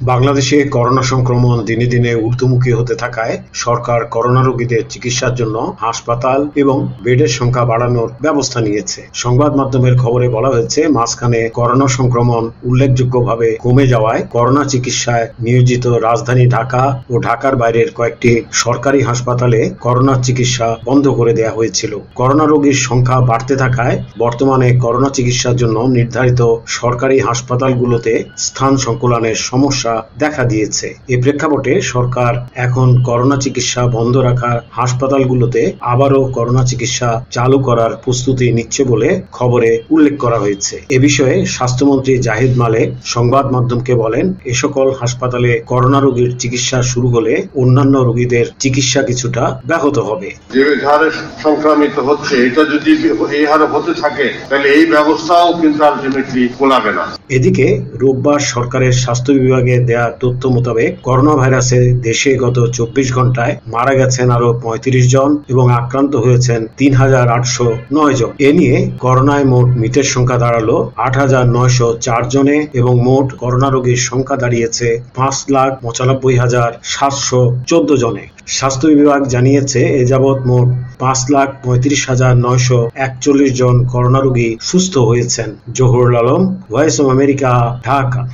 বাংলাদেশে করোনা সংক্রমণ দিনে দিনে ঊর্ধ্বমুখী হতে থাকায় সরকার করোনা রোগীদের চিকিৎসার জন্য হাসপাতাল এবং বেডের সংখ্যা বাড়ানোর ব্যবস্থা নিয়েছে। সংবাদ মাধ্যমের খবরে বলা হয়েছে, মাঝখানে করোনা সংক্রমণ উল্লেখযোগ্যভাবে কমে যাওয়ায় করোনা চিকিৎসায় নিয়োজিত রাজধানী ঢাকা ও ঢাকার বাইরের কয়েকটি সরকারি হাসপাতালে করোনা চিকিৎসা বন্ধ করে দেওয়া হয়েছিল। করোনা রোগীর সংখ্যা বাড়তে থাকায় বর্তমানে করোনা চিকিৎসার জন্য নির্ধারিত সরকারি হাসপাতালগুলোতে স্থান সংকুলানের সমস্যা দেখা দিয়েছে। এ প্রেক্ষাপটে সরকার এখন করোনা চিকিৎসা বন্ধ রাখার হাসপাতালগুলোতে আবারও করোনা চিকিৎসা চালু করার প্রস্তুতি নিচ্ছে বলে খবরে উল্লেখ করা হয়েছে। এ বিষয়ে স্বাস্থ্যমন্ত্রী জাহিদ মালেক সংবাদ মাধ্যমকে বলেন এ সকল হাসপাতালে করোনা রোগীর চিকিৎসা শুরু হলে অন্যান্য রোগীদের চিকিৎসা কিছুটা ব্যাহত হবে। যে হারে সংক্রামিত হচ্ছে এটা যদি এই হারে হতে থাকে তাহলে এই ব্যবস্থাও কিন্তু আলটিমেটলি কোলাবে না। এদিকে রোববার সরকারের স্বাস্থ্য বিভাগে দেয়া তথ্য মোতাবেক করোনা ভাইরাসে দেশে গত চব্বিশ ঘন্টায় মারা গেছেন আরও পঁয়ত্রিশ জন এবং আক্রান্ত হয়েছেন তিন হাজার আটশো নয় জন। এ নিয়ে করোনায় মোট মৃতের সংখ্যা দাঁড়াল আট হাজার নয়শো চার জনে এবং মোট করোনা রোগীর সংখ্যা দাঁড়িয়েছে পাঁচ লাখ পঁচানব্বই হাজার সাতশো চোদ্দ জনে। স্বাস্থ্য বিভাগ জানিয়েছে, এ যাবৎ মোট পাঁচ লাখ পঁয়ত্রিশ হাজার নয়শো একচল্লিশ জন করোনা রোগী সুস্থ হয়েছেন। Zahurul Alam Voice of America Dhaka.